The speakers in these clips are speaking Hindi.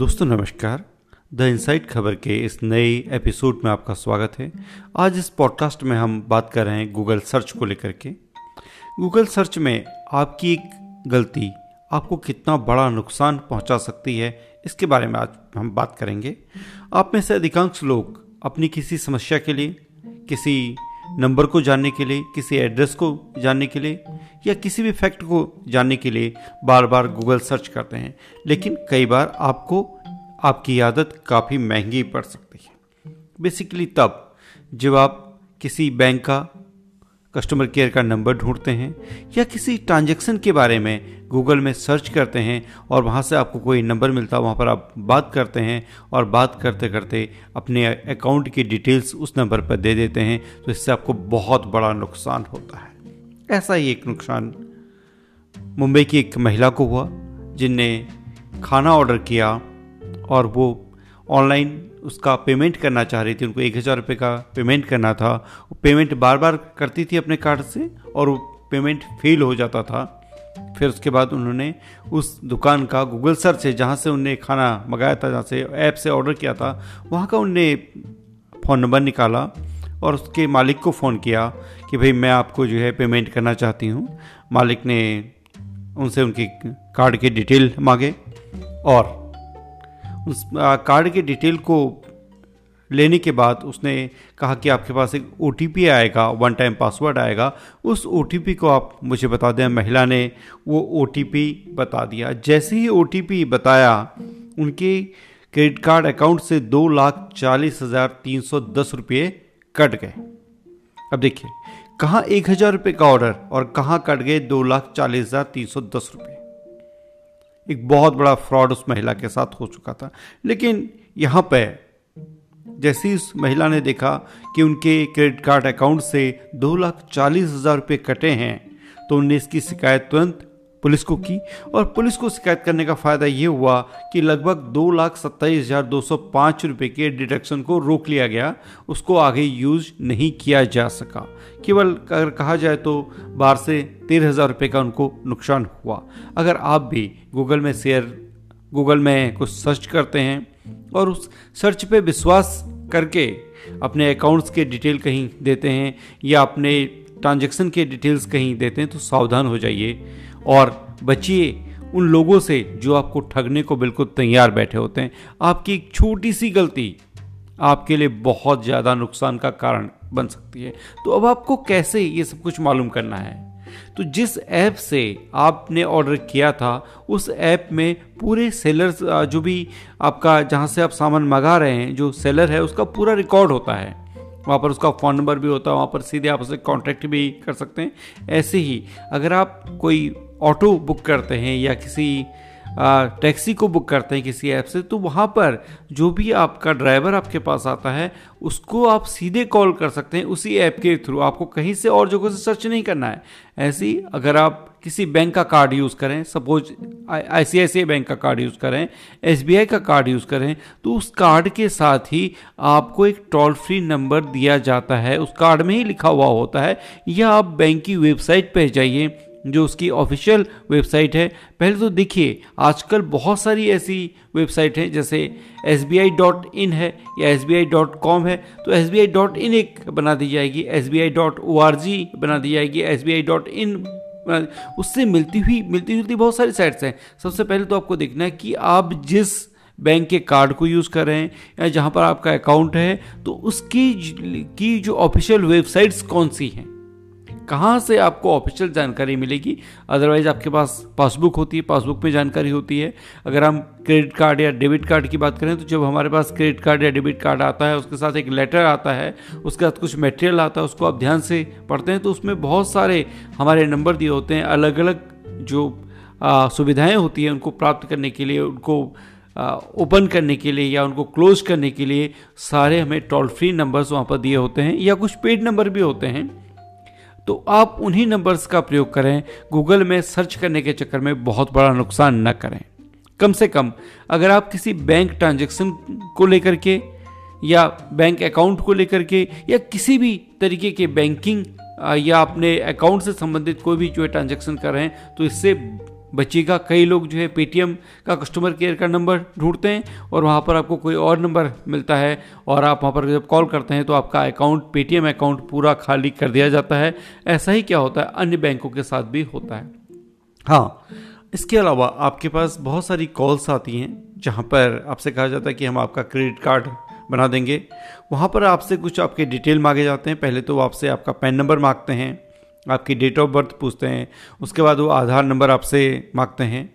दोस्तों, नमस्कार। द इनसाइट खबर के इस नए एपिसोड में आपका स्वागत है। आज इस पॉडकास्ट में हम बात कर रहे हैं गूगल सर्च को लेकर के। गूगल सर्च में आपकी एक गलती आपको कितना बड़ा नुकसान पहुँचा सकती है, इसके बारे में आज हम बात करेंगे। आप में से अधिकांश लोग अपनी किसी समस्या के लिए, किसी नंबर को जानने के लिए, किसी एड्रेस को जानने के लिए, या किसी भी फैक्ट को जानने के लिए बार बार गूगल सर्च करते हैं। लेकिन कई बार आपको, आपकी आदत काफ़ी महँगी पड़ सकती है। बेसिकली तब, जब आप किसी बैंक का कस्टमर केयर का नंबर ढूंढते हैं या किसी ट्रांजेक्शन के बारे में गूगल में सर्च करते हैं और वहाँ से आपको कोई नंबर मिलता है, वहाँ पर आप बात करते हैं और बात करते करते अपने अकाउंट की डिटेल्स उस नंबर पर दे देते हैं तो इससे आपको बहुत बड़ा नुकसान होता है। ऐसा ही एक नुकसान मुंबई की एक महिला को हुआ, जिनने खाना ऑर्डर किया और वो ऑनलाइन उसका पेमेंट करना चाह रही थी, उनको एक हज़ार रुपये का पेमेंट करना था। वो पेमेंट बार बार करती थी अपने कार्ड से और वो पेमेंट फेल हो जाता था। फिर उसके बाद उन्होंने उस दुकान का गूगल सर्च है जहाँ से उनने खाना मंगाया था, जहाँ से ऐप से ऑर्डर किया था, वहाँ का उनने फ़ोन नंबर निकाला और उसके मालिक को फ़ोन किया कि भाई, मैं आपको जो है पेमेंट करना चाहती हूँ। मालिक ने उनसे उनकी कार्ड की डिटेल मांगे और उस कार्ड के डिटेल को लेने के बाद उसने कहा कि आपके पास एक ओटीपी आएगा वन टाइम पासवर्ड आएगा। उस ओटीपी को आप मुझे बता दें, महिला ने वो ओटीपी बता दिया। जैसे ही ओटीपी बताया, उनके क्रेडिट कार्ड अकाउंट से दो लाख चालीस हज़ार तीन सौ दस रुपये कट गए। अब देखिए, कहाँ एक हज़ार रुपये का ऑर्डर और कहाँ कट गए दो लाख चालीस हज़ार तीन सौ दस रुपये? एक बहुत बड़ा फ्रॉड उस महिला के साथ हो चुका था। लेकिन यहाँ पे जैसे ही उस महिला ने देखा कि उनके क्रेडिट कार्ड अकाउंट से दो लाख चालीस हज़ार रुपये कटे हैं तो उनने इसकी शिकायत तुरंत पुलिस को की और पुलिस को शिकायत करने का फ़ायदा ये हुआ कि लगभग दो लाख सत्ताईस हज़ार दो सौ पाँच रुपये के डिडक्शन को रोक लिया गया। उसको आगे यूज़ नहीं किया जा सका। केवल अगर कहा जाए तो बाहर से तेरह हज़ार रुपये का उनको नुकसान हुआ। अगर आप भी गूगल में शेयर, गूगल में कुछ सर्च करते हैं और उस सर्च पे विश्वास करके अपने अकाउंट्स के डिटेल कहीं देते हैं या अपने ट्रांजेक्शन के डिटेल्स कहीं देते हैं तो सावधान हो जाइए। और बचिए उन लोगों से जो आपको ठगने को बिल्कुल तैयार बैठे होते हैं। आपकी एक छोटी सी गलती आपके लिए बहुत ज़्यादा नुकसान का कारण बन सकती है। तो अब आपको कैसे ये सब कुछ मालूम करना है? तो जिस ऐप से आपने ऑर्डर किया था, उस ऐप में पूरे सेलर जो भी आपका, जहाँ से आप सामान मंगा रहे हैं, जो सेलर है, उसका पूरा रिकॉर्ड होता है। वहाँ पर उसका फ़ोन नंबर भी होता है, वहाँ पर सीधे आप उसे कॉन्टैक्ट भी कर सकते हैं। ऐसे ही, अगर आप कोई ऑटो बुक करते हैं या किसी टैक्सी को बुक करते हैं किसी ऐप से तो वहाँ पर जो भी आपका ड्राइवर आपके पास आता है, उसको आप सीधे कॉल कर सकते हैं उसी ऐप के थ्रू आपको कहीं से और जगह से सर्च नहीं करना है। ऐसे अगर आप किसी बैंक का कार्ड यूज़ करें सपोज़ आई बैंक का कार्ड यूज़ करें, एसबीआई का कार्ड यूज़ करें तो उस कार्ड के साथ ही आपको एक टोल फ्री नंबर दिया जाता है। उस कार्ड में ही लिखा हुआ होता है, या आप बैंक की वेबसाइट पर जाइए, जो उसकी ऑफिशियल वेबसाइट है। पहले तो देखिए, आजकल बहुत सारी ऐसी वेबसाइट हैं, जैसे एस है, या एस है तो एस एक बना दी जाएगी एस बना दी जाएगी एस उससे मिलती हुई, मिलती जुलती बहुत सारी साइट्स हैं। सबसे पहले तो आपको देखना है कि आप जिस बैंक के कार्ड को यूज़ कर रहे हैं या जहाँ पर आपका अकाउंट है तो उसकी की जो ऑफिशियल वेबसाइट्स कौन सी हैं? कहाँ से आपको ऑफिशियल जानकारी मिलेगी? अदरवाइज़ आपके पास पासबुक होती है पासबुक में जानकारी होती है। अगर हम क्रेडिट कार्ड या डेबिट कार्ड की बात करें तो जब हमारे पास क्रेडिट कार्ड या डेबिट कार्ड आता है, उसके साथ एक लेटर आता है, उसके साथ कुछ मटेरियल आता है, उसको आप ध्यान से पढ़ते हैं तो उसमें बहुत सारे हमारे नंबर दिए होते हैं अलग अलग जो सुविधाएँ होती हैं उनको प्राप्त करने के लिए, उनको ओपन करने के लिए या उनको क्लोज करने के लिए सारे हमें टोल फ्री नंबर्स वहाँ पर दिए होते हैं या कुछ पेड नंबर भी होते हैं। तो आप उन्हीं नंबर्स का प्रयोग करें। गूगल में सर्च करने के चक्कर में बहुत बड़ा नुकसान न करें। कम से कम, अगर आप किसी बैंक ट्रांजेक्शन को लेकर के, या बैंक अकाउंट को लेकर के, या किसी भी तरीके के बैंकिंग या अपने अकाउंट से संबंधित कोई भी जो ट्रांजेक्शन कर रहे हैं तो इससे बचिएगा कई लोग जो है पेटीएम का कस्टमर केयर का नंबर ढूंढते हैं और वहाँ पर आपको कोई और नंबर मिलता है और आप वहाँ पर जब कॉल करते हैं तो आपका अकाउंट पेटीएम अकाउंट पूरा खाली कर दिया जाता है। ऐसा ही क्या होता है? अन्य बैंकों के साथ भी होता है। हाँ इसके अलावा आपके पास बहुत सारी कॉल्स आती हैं जहाँ पर आपसे कहा जाता है कि हम आपका क्रेडिट कार्ड बना देंगे। वहाँ पर आपसे कुछ आपके डिटेल मांगे जाते हैं। पहले तो आपसे आपका पैन नंबर मांगते हैं। आपकी डेट ऑफ़ बर्थ पूछते हैं, उसके बाद वो आधार नंबर आपसे मांगते हैं।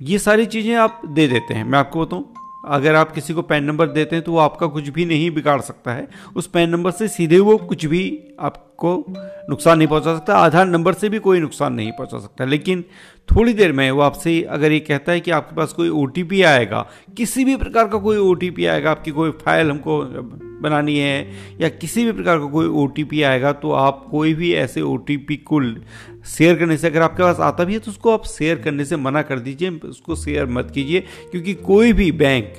ये सारी चीज़ें आप दे देते हैं। मैं आपको बताऊँ, अगर आप किसी को पैन नंबर देते हैं तो वो आपका कुछ भी नहीं बिगाड़ सकता है। उस पैन नंबर से सीधे वो कुछ भी आपको नुकसान नहीं पहुँचा सकता, आधार नंबर से भी कोई नुकसान नहीं पहुँचा सकता। लेकिन थोड़ी देर में वो आपसे अगर ये कहता है कि आपके पास कोई ओटीपी आएगा, किसी भी प्रकार का कोई ओटीपी आएगा, आपकी कोई फ़ाइल हमको बनानी है या किसी भी प्रकार का कोई ओटीपी आएगा तो आप कोई भी ऐसे ओटीपी को शेयर करने से, अगर आपके पास आता भी है तो उसको आप शेयर करने से मना कर दीजिए, उसको शेयर मत कीजिए, क्योंकि कोई भी बैंक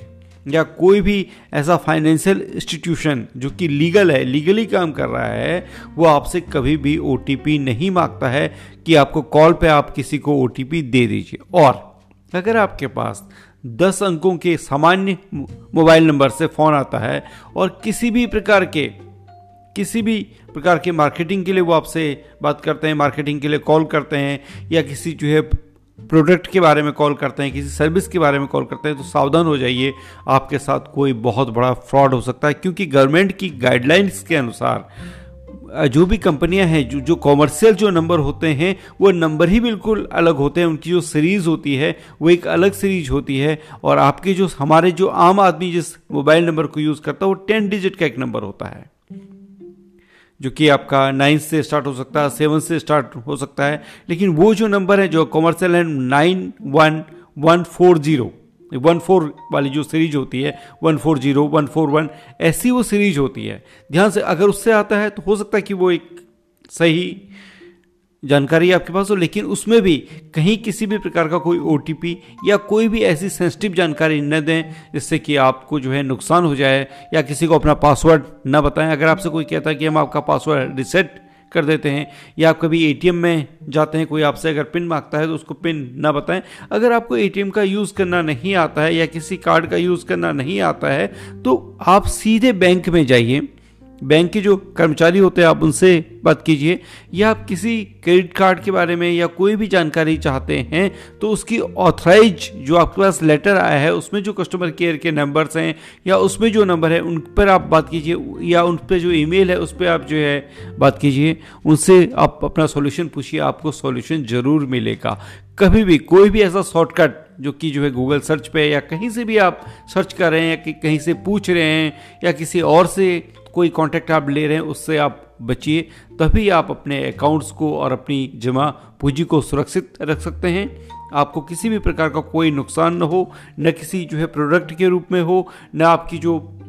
या कोई भी ऐसा फाइनेंशियल इंस्टीट्यूशन जो कि लीगल है लीगली काम कर रहा है, वो आपसे कभी भी ओटीपी नहीं माँगता है कि आपको कॉल पे आप किसी को ओटीपी दे दीजिए। और अगर आपके पास दस अंकों के सामान्य मोबाइल नंबर से फ़ोन आता है और किसी भी प्रकार के, किसी भी प्रकार के मार्केटिंग के लिए वो आपसे बात करते हैं मार्केटिंग के लिए कॉल करते हैं या किसी जो है प्रोडक्ट के बारे में कॉल करते हैं, किसी सर्विस के बारे में कॉल करते हैं तो सावधान हो जाइए, आपके साथ कोई बहुत बड़ा फ्रॉड हो सकता है, क्योंकि गवर्नमेंट की गाइडलाइंस के अनुसार जो भी कंपनियाँ हैं, जो जो कॉमर्शियल जो नंबर होते हैं, वो नंबर ही बिल्कुल अलग होते हैं, उनकी जो सीरीज़ होती है, वो एक अलग सीरीज़ होती है, और आपके जो, हमारे जो आम आदमी जिस मोबाइल नंबर को यूज़ करता है, वो टेन डिजिट का एक नंबर होता है। जो कि आपका नाइन्थ से स्टार्ट हो सकता है सेवन से स्टार्ट हो सकता है, लेकिन वो जो नंबर है जो कॉमर्शियल है nine one one four zero one four वाली जो सीरीज़ होती है one four zero one four one ऐसी वो सीरीज़ होती है। ध्यान से अगर उससे आता है तो हो सकता है कि वो एक सही जानकारी आपके पास हो, लेकिन उसमें भी कहीं किसी भी प्रकार का कोई ओटीपी या कोई भी ऐसी सेंसिटिव जानकारी न दें, जिससे कि आपको जो है नुकसान हो जाए या किसी को अपना पासवर्ड न बताएँ। अगर आपसे कोई कहता है कि हम आपका पासवर्ड रिसेट कर देते हैं या आप कभी एटीएम में जाते हैं, कोई आपसे अगर पिन माँगता है तो उसको पिन ना बताएँ। अगर आपको एटीएम का यूज़ करना नहीं आता है या किसी कार्ड का यूज़ करना नहीं आता है तो आप सीधे बैंक में जाइए। बैंक के जो कर्मचारी होते हैं, आप उनसे बात कीजिए। या आप किसी क्रेडिट कार्ड के बारे में या कोई भी जानकारी चाहते हैं तो उसकी ऑथराइज जो आपके पास लेटर आया है, उसमें जो कस्टमर केयर के नंबर्स हैं, या उसमें जो नंबर है, उन पर आप बात कीजिए, या उन पर जो ईमेल है, उस पर आप जो है बात कीजिए। उनसे आप अपना सॉल्यूशन पूछिए, आपको सॉल्यूशन ज़रूर मिलेगा। कभी भी, कोई भी ऐसा शॉर्टकट जो कि जो है गूगल सर्च पे या कहीं से भी आप सर्च कर रहे हैं या कि कहीं से पूछ रहे हैं या किसी और से कोई कॉन्टैक्ट आप ले रहे हैं, उससे आप बचिए, तभी आप अपने अकाउंट्स को और अपनी जमा पूंजी को सुरक्षित रख सकते हैं। आपको किसी भी प्रकार का कोई नुकसान न हो, न किसी जो है प्रोडक्ट के रूप में हो, न आपकी जो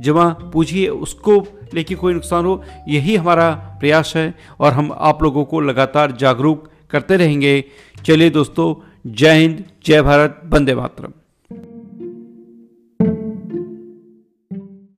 जमा पूंजी है उसको लेके कोई नुकसान हो। यही हमारा प्रयास है और हम आप लोगों को लगातार जागरूक करते रहेंगे। चलिए दोस्तों जय हिंद जय भारत वंदे मातरम।